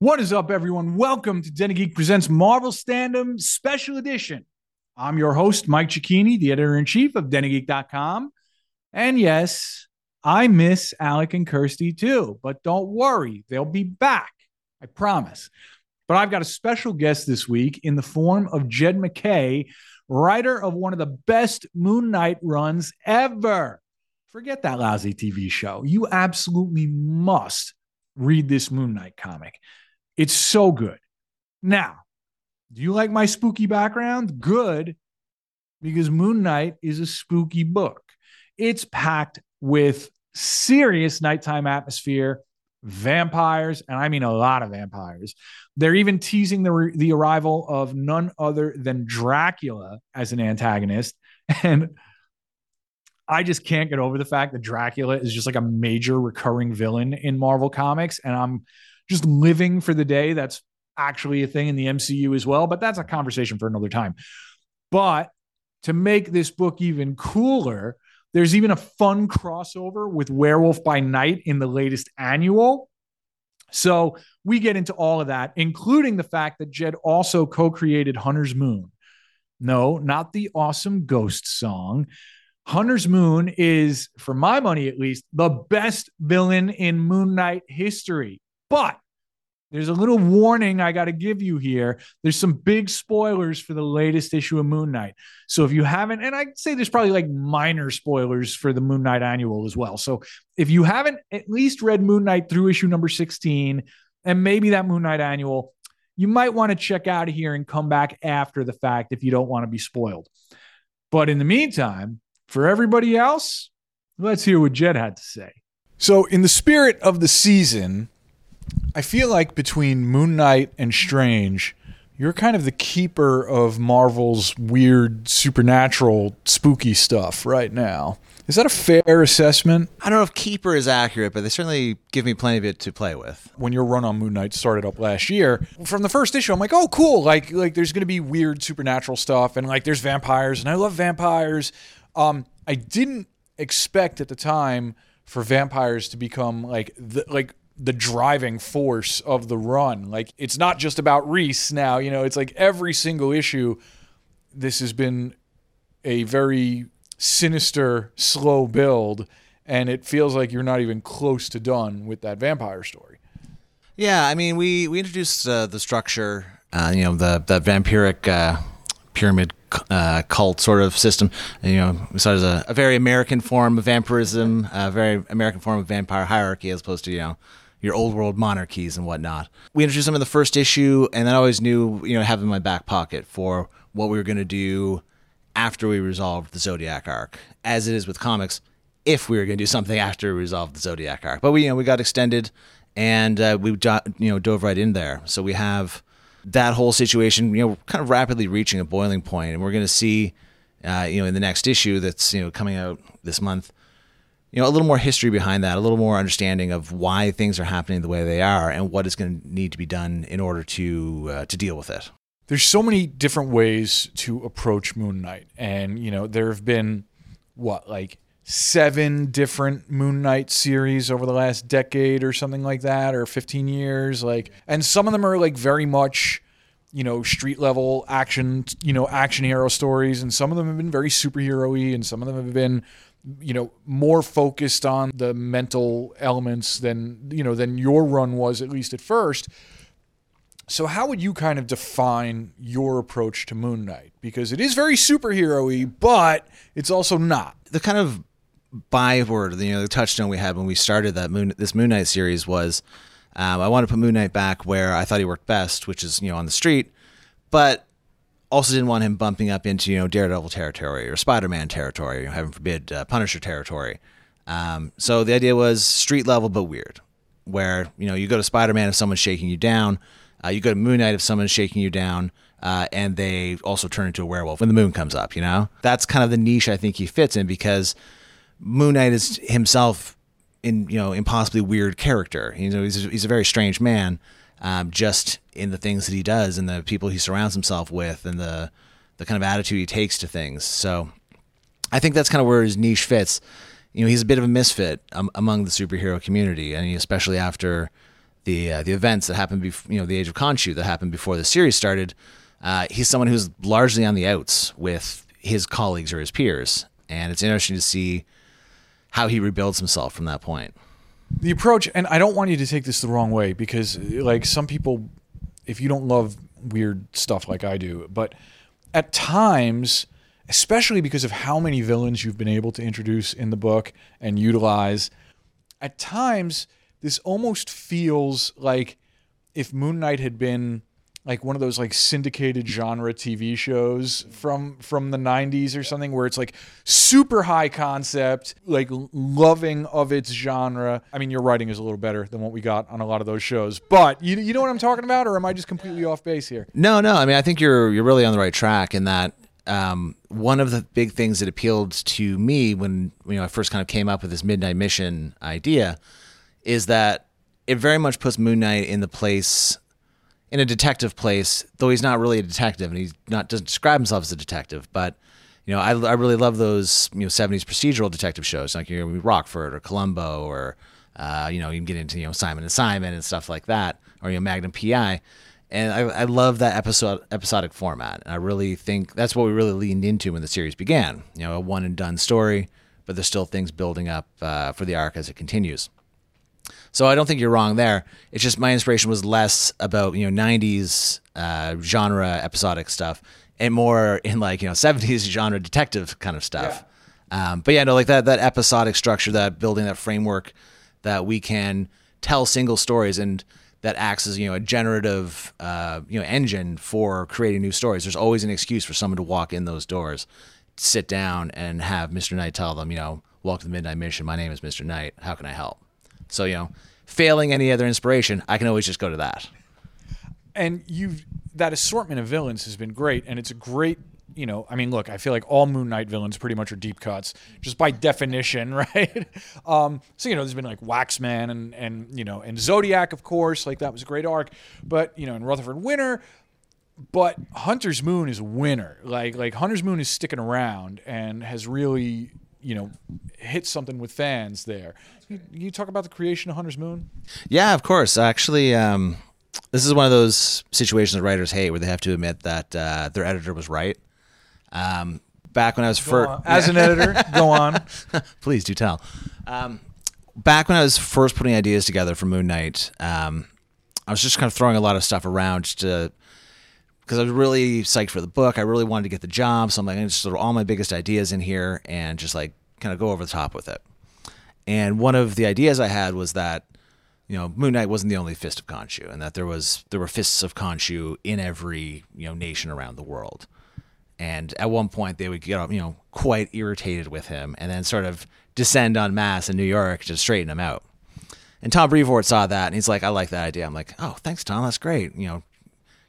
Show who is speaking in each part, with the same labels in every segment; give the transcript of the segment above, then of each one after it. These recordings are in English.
Speaker 1: What is up, everyone? Welcome to Den Geek Presents Marvel Standom Special Edition. I'm your host, Mike Cecchini, the editor in chief of denofgeek.com. And yes, I miss Alec and Kirsty too, but don't worry, they'll be back. I promise. But I've got a special guest this week in the form of Jed MacKay, writer of one of the best Moon Knight runs ever. Forget that lousy TV show. You absolutely must read this Moon Knight comic. It's so good. Now, do you like my spooky background? Good, because Moon Knight is a spooky book. It's packed with serious nighttime atmosphere, vampires, and I mean a lot of vampires. They're even teasing the, the arrival of none other than Dracula as an antagonist. And I just can't get over the fact that Dracula is just like a major recurring villain in Marvel Comics. And I'm just living for the day that's actually a thing in the MCU as well. But that's a conversation for another time. But to make this book even cooler, there's even a fun crossover with Werewolf by Night in the latest annual. So we get into all of that, including the fact that Jed also co created Hunter's Moon. No, not the awesome ghost song. Hunter's Moon is, for my money at least, the best villain in Moon Knight history. But there's a little warning I got to give you here. There's some big spoilers for the latest issue of Moon Knight. So if you haven't, and I'd say there's probably like minor spoilers for the Moon Knight annual as well. So if you haven't at least read Moon Knight through issue number 16 and maybe that Moon Knight annual, you might want to check out of here and come back after the fact if you don't want to be spoiled. But in the meantime, for everybody else, let's hear what Jed had to say. So, in the spirit of the season, I feel like between Moon Knight and Strange, you're kind of the keeper of Marvel's weird, supernatural, spooky stuff right now. Is that a fair assessment?
Speaker 2: I don't know if keeper is accurate, but they certainly give me plenty of it to play with.
Speaker 1: When your run on Moon Knight started up last year, from the first issue, I'm like, oh, cool! Like, like there's going to be weird supernatural stuff, and like there's vampires, and I love vampires. Um, I didn't expect at the time for vampires to become like the, like the driving force of the run. Like it's not just about Reese now, you know, it's like every single issue this has been a very sinister slow build and it feels like you're not even close to done with that vampire story.
Speaker 2: Yeah, I mean, we we introduced uh, the structure, uh, you know, the the vampiric uh, pyramid uh, cult sort of system. You know, we saw it as a, a, very American form of vampirism, a very American form of vampire hierarchy, as opposed to you know your old world monarchies and whatnot. We introduced them in the first issue, and then I always knew, you know, have in my back pocket for what we were going to do after we resolved the Zodiac arc, as it is with comics. If we were going to do something after we resolved the Zodiac arc, but we, you know, we got extended, and uh, we, you know, dove right in there. So we have that whole situation, you know, kind of rapidly reaching a boiling point, and we're going to see, uh, you know, in the next issue that's you know coming out this month, you know, a little more history behind that, a little more understanding of why things are happening the way they are, and what is going to need to be done in order to uh, to deal with it.
Speaker 1: There's so many different ways to approach Moon Knight, and you know, there have been what like seven different Moon Knight series over the last decade or something like that, or 15 years. Like, and some of them are like very much, you know, street level action, you know, action hero stories, and some of them have been very superhero y, and some of them have been, you know, more focused on the mental elements than, you know, than your run was, at least at first. So, how would you kind of define your approach to Moon Knight? Because it is very superhero y, but it's also not.
Speaker 2: The kind of byword, you know, the touchstone we had when we started that moon, this Moon Knight series was, um, I want to put Moon Knight back where I thought he worked best, which is you know on the street, but also didn't want him bumping up into you know Daredevil territory or Spider Man territory, or heaven forbid, uh, Punisher territory. Um, so the idea was street level but weird, where you know you go to Spider Man if someone's shaking you down, uh, you go to Moon Knight if someone's shaking you down. Uh, and they also turn into a werewolf when the moon comes up. You know, that's kind of the niche I think he fits in because Moon Knight is himself in you know impossibly weird character. You know, he's a, he's a very strange man, um, just in the things that he does and the people he surrounds himself with and the the kind of attitude he takes to things. So, I think that's kind of where his niche fits. You know, he's a bit of a misfit um, among the superhero community, and especially after the uh, the events that happened before you know the age of Khonshu that happened before the series started. Uh, he's someone who's largely on the outs with his colleagues or his peers, and it's interesting to see how he rebuilds himself from that point.
Speaker 1: the approach and i don't want you to take this the wrong way because like some people if you don't love weird stuff like i do but at times especially because of how many villains you've been able to introduce in the book and utilize at times this almost feels like if moon knight had been like one of those like syndicated genre TV shows from from the 90s or something where it's like super high concept, like loving of its genre. I mean, your writing is a little better than what we got on a lot of those shows. But you you know what I'm talking about or am I just completely off base here?
Speaker 2: No, no. I mean, I think you're you're really on the right track in that. Um, one of the big things that appealed to me when you know I first kind of came up with this midnight mission idea is that it very much puts Moon Knight in the place in a detective place, though he's not really a detective and he's not doesn't describe himself as a detective. But you know, I, I really love those you know '70s procedural detective shows like you know Rockford or Columbo or uh, you know you can get into you know Simon and Simon and stuff like that or you know Magnum PI. And I, I love that episode episodic format. And I really think that's what we really leaned into when the series began. You know, a one and done story, but there's still things building up uh, for the arc as it continues. So I don't think you're wrong there. It's just my inspiration was less about you know 90s uh, genre episodic stuff and more in like you know 70s genre detective kind of stuff. Um, but yeah, no, like that that episodic structure, that building that framework that we can tell single stories and that acts as you know a generative uh, you know engine for creating new stories. There's always an excuse for someone to walk in those doors, sit down, and have Mr. Knight tell them, you know, welcome to the Midnight Mission. My name is Mr. Knight. How can I help? So you know, failing any other inspiration, I can always just go to that.
Speaker 1: and you've that assortment of villains has been great and it's a great you know i mean look i feel like all moon knight villains pretty much are deep cuts just by definition right? Um, so you know there's been like waxman and and you know and zodiac of course like that was a great arc. But you know and rutherford winter but hunter's moon is a winner. Like like hunter's moon is sticking around and has really you know hit something with fans there you, you talk about the creation of hunter's moon
Speaker 2: Yeah, of course. Actually, um, this is one of those situations that writers hate where they have to admit that uh, their editor was right. Um, back when I was first,
Speaker 1: as an editor go on
Speaker 2: please do tell. Um, back when I was first putting ideas together for Moon Knight, um, I was just kind of throwing a lot of stuff around to because I was really psyched for the book. I really wanted to get the job, so I'm like, I'm just throw all my biggest ideas in here and just like kind of go over the top with it. And one of the ideas I had was that you know Moon Knight wasn't the only fist of Khonshu, and that there was there were fists of Khonshu in every you know nation around the world. And at one point, they would get you know quite irritated with him, and then sort of descend en masse in New York to straighten him out. And Tom Brevoort saw that, and he's like, "I like that idea." I'm like, "Oh, thanks, Tom. That's great." You know,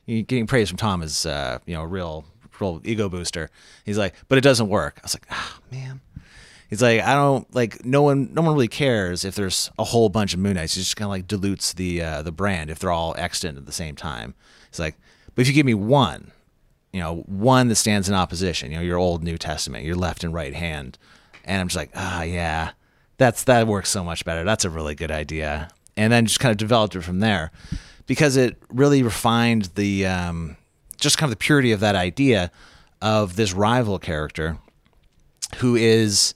Speaker 2: getting praise from Tom is uh, you know a real real ego booster. He's like, "But it doesn't work." I was like, "Ah, man." He's like, I don't like no one. No one really cares if there's a whole bunch of Moon Knights. It just kind of like dilutes the uh, the brand if they're all extant at the same time. He's like, but if you give me one, you know, one that stands in opposition, you know, your Old New Testament, your left and right hand, and I'm just like, ah, yeah, that's that works so much better. That's a really good idea. And then just kind of developed it from there because it really refined the um, just kind of the purity of that idea of this rival character who is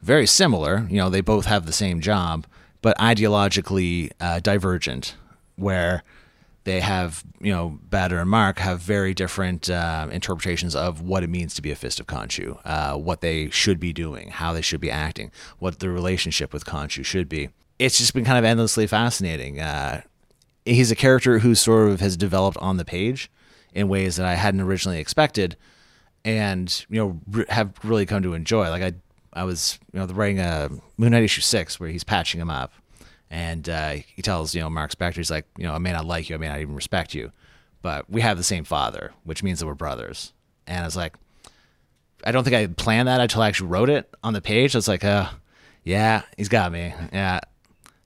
Speaker 2: very similar. You know, they both have the same job, but ideologically uh, divergent, where they have, you know, Badr and Mark have very different uh, interpretations of what it means to be a Fist of Khonshu, uh, what they should be doing, how they should be acting, what the relationship with Khonshu should be. It's just been kind of endlessly fascinating. Uh, he's a character who sort of has developed on the page in ways that I hadn't originally expected and you know re- have really come to enjoy. Like I, I was you know writing a Moon Knight issue six where he's patching him up, and uh, he tells you know Mark Spector he's like you know I may not like you, I may not even respect you, but we have the same father, which means that we're brothers. And I was like, I don't think I planned that until I actually wrote it on the page. I was like, uh, yeah, he's got me. Yeah.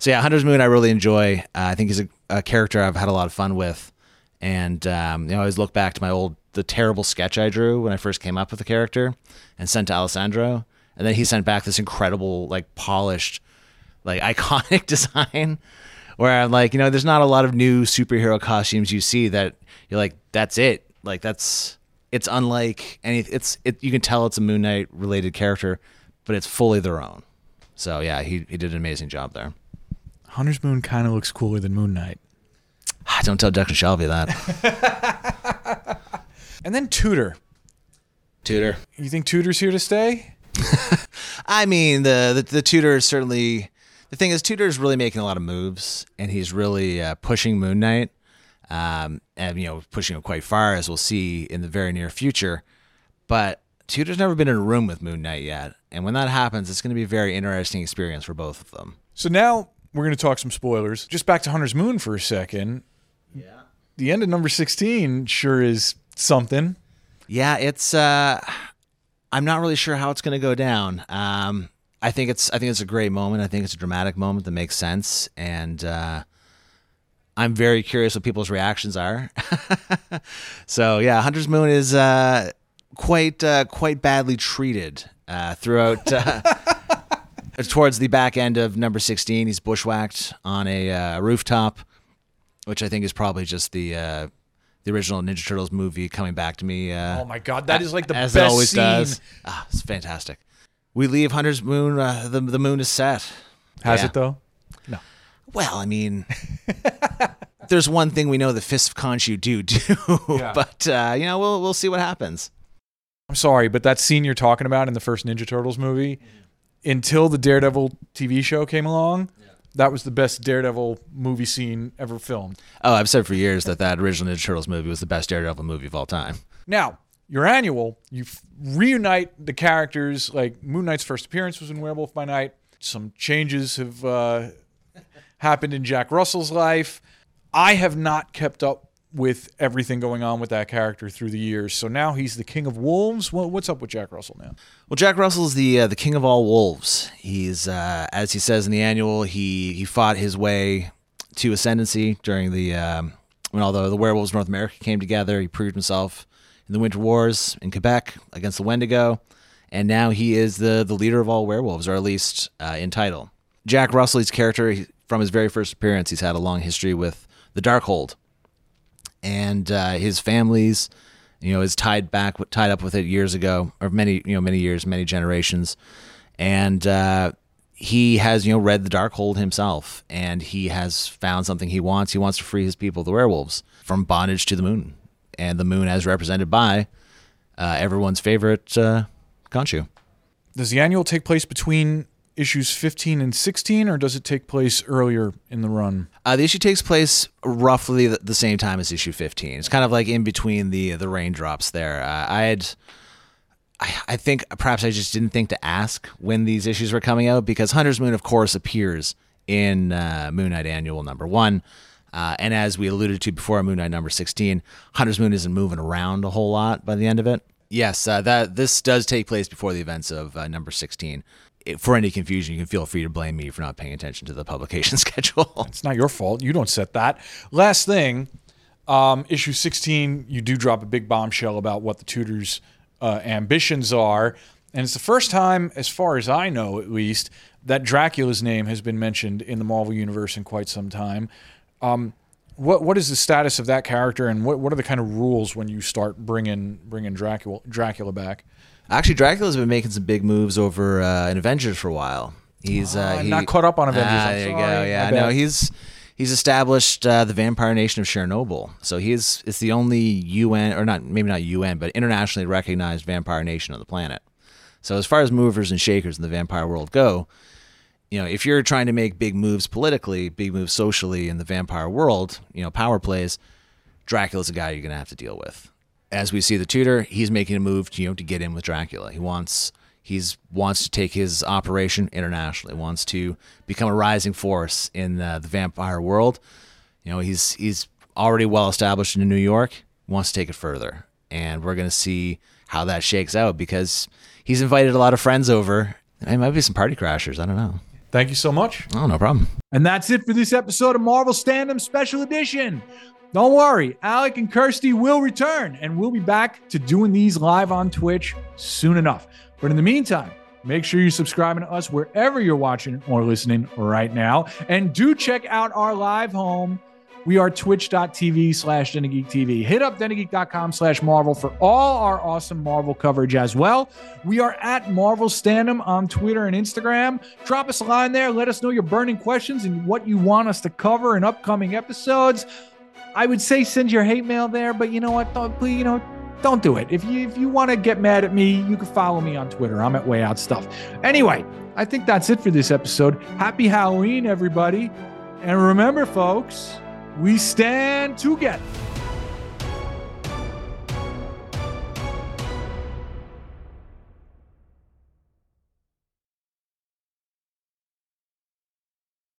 Speaker 2: So yeah, Hunter's Moon I really enjoy. Uh, I think he's a, a character I've had a lot of fun with, and um, you know I always look back to my old the terrible sketch I drew when I first came up with the character and sent to Alessandro, and then he sent back this incredible like polished, like iconic design Where I'm like you know, there's not a lot of new superhero costumes you see that you're like, that's it. Like that's it's unlike any. It's it. You can tell it's a Moon Knight related character, but it's fully their own. So yeah, he he did an amazing job there.
Speaker 1: Hunter's Moon kind of looks cooler than Moon Knight.
Speaker 2: Don't tell Declan Shalvey that.
Speaker 1: And then Tudor.
Speaker 2: Tutor.
Speaker 1: You think Tudor's here to stay?
Speaker 2: I mean, the, the the tutor is certainly the thing is Tudor is really making a lot of moves, and he's really uh, pushing Moon Knight, um, and you know pushing him quite far, as we'll see in the very near future. But Tudor's never been in a room with Moon Knight yet, and when that happens, it's going to be a very interesting experience for both of them.
Speaker 1: So now we're going to talk some spoilers. Just back to Hunter's Moon for a second. Yeah. The end of number 16 sure is something.
Speaker 2: Yeah, it's. Uh, I'm not really sure how it's going to go down. Um, I think it's. I think it's a great moment. I think it's a dramatic moment that makes sense, and uh, I'm very curious what people's reactions are. so yeah, Hunter's Moon is uh, quite uh, quite badly treated uh, throughout. Uh, towards the back end of number 16, he's bushwhacked on a uh, rooftop, which I think is probably just the uh, the original Ninja Turtles movie coming back to me. Uh,
Speaker 1: Oh my god, that is like the
Speaker 2: as
Speaker 1: best
Speaker 2: it always
Speaker 1: scene.
Speaker 2: does. Ah, it's fantastic. We leave Hunter's Moon. Uh, the the moon is set.
Speaker 1: Has
Speaker 2: Yeah.
Speaker 1: it though?
Speaker 2: No well, I mean, there's one thing we know the Fists of Khonshu do do,
Speaker 1: Yeah.
Speaker 2: but uh, you know we'll we'll see what happens.
Speaker 1: I'm sorry, but that scene you're talking about in the first Ninja Turtles movie, until the Daredevil TV show came along, that was the best Daredevil movie scene ever filmed.
Speaker 2: Oh, I've said for years that that original Ninja Turtles movie was the best Daredevil movie of all time.
Speaker 1: Now, your annual, you f- reunite the characters. Like Moon Knight's first appearance was in Werewolf by Night. Some changes have uh, happened in Jack Russell's life. I have not kept up with everything going on with that character through the years. So now he's the king of wolves. What, what's up with Jack Russell now?
Speaker 2: Well, Jack Russell's the uh, the king of all wolves. He's uh, as he says in the annual, he he fought his way to ascendancy during the um, when all the, the werewolves of North America came together. He proved himself in the Winter Wars in Quebec against the Wendigo, and now he is the the leader of all werewolves, or at least uh, in title. Jack Russell's character, he, from his very first appearance, he's had a long history with the Darkhold, and uh, his family's you know is tied back tied up with it years ago or many you know many years many generations. And uh, he has you know read the Darkhold himself and he has found something he wants. He wants to free his people the werewolves from bondage to the moon. And the moon as represented by uh, everyone's favorite uh, Khonshu.
Speaker 1: Does the annual take place between issues 15 and 16, or does it take place earlier in the run?
Speaker 2: Uh, the issue takes place roughly the, same time as issue 15. It's kind of like in between the the raindrops there. Uh, I had, I, I think perhaps I just didn't think to ask when these issues were coming out because Hunter's Moon, of course, appears in uh, Moon Knight Annual number one. Uh, and as we alluded to before, Moon Knight number 16, Hunter's Moon isn't moving around a whole lot by the end of it. Yes, uh, that this does take place before the events of uh, number 16. For any confusion, you can feel free to blame me for not paying attention to the publication schedule.
Speaker 1: It's not your fault. You don't set that. Last thing, um, issue 16, you do drop a big bombshell about what the Tudors' uh, ambitions are. And it's the first time, as far as I know at least, that Dracula's name has been mentioned in the Marvel Universe in quite some time. Um, what what is the status of that character, and what, what are the kind of rules when you start bringing bringing Dracula Dracula back?
Speaker 2: Actually, Dracula's been making some big moves over uh, in Avengers for a while. He's uh,
Speaker 1: I'm
Speaker 2: he-
Speaker 1: not caught up on Avengers.
Speaker 2: Ah, there you go. Yeah, no, he's he's established uh, the Vampire Nation of Chernobyl. So he's it's the only UN or not maybe not UN but internationally recognized vampire nation on the planet. So as far as movers and shakers in the vampire world go, you know, if you're trying to make big moves politically, big moves socially in the vampire world, you know, power plays, Dracula's a guy you're going to have to deal with. As we see the tutor, he's making a move to, you know, to get in with Dracula. He wants he's wants to take his operation internationally, wants to become a rising force in the vampire world. You know, he's he's already well established in New York, wants to take it further. And we're to see how that shakes out because he's invited a lot of friends over. It might be some party crashers. I don't know.
Speaker 1: Thank you so much.
Speaker 2: Oh, no problem.
Speaker 1: And that's it for this episode of Marvel Standom Special Edition. Don't worry, Alec and Kirsty will return, and we'll be back to doing these live on Twitch soon enough. But in the meantime, Make sure you're subscribing to us wherever you're watching or listening right now. And do check out our live home. We are twitch.tv slash TV. Hit up denofgeek.com slash Marvel for all our awesome Marvel coverage as well. We are at Marvel Standom on Twitter and Instagram. Drop us a line there. Let us know your burning questions and what you want us to cover in upcoming episodes. I would say send your hate mail there, but you know what? Don't, please, you know, don't do it. If you if you want to get mad at me, you can follow me on Twitter. I'm at Way Out Stuff. Anyway, I think that's it for this episode. Happy Halloween, everybody. And remember, folks, we stand together.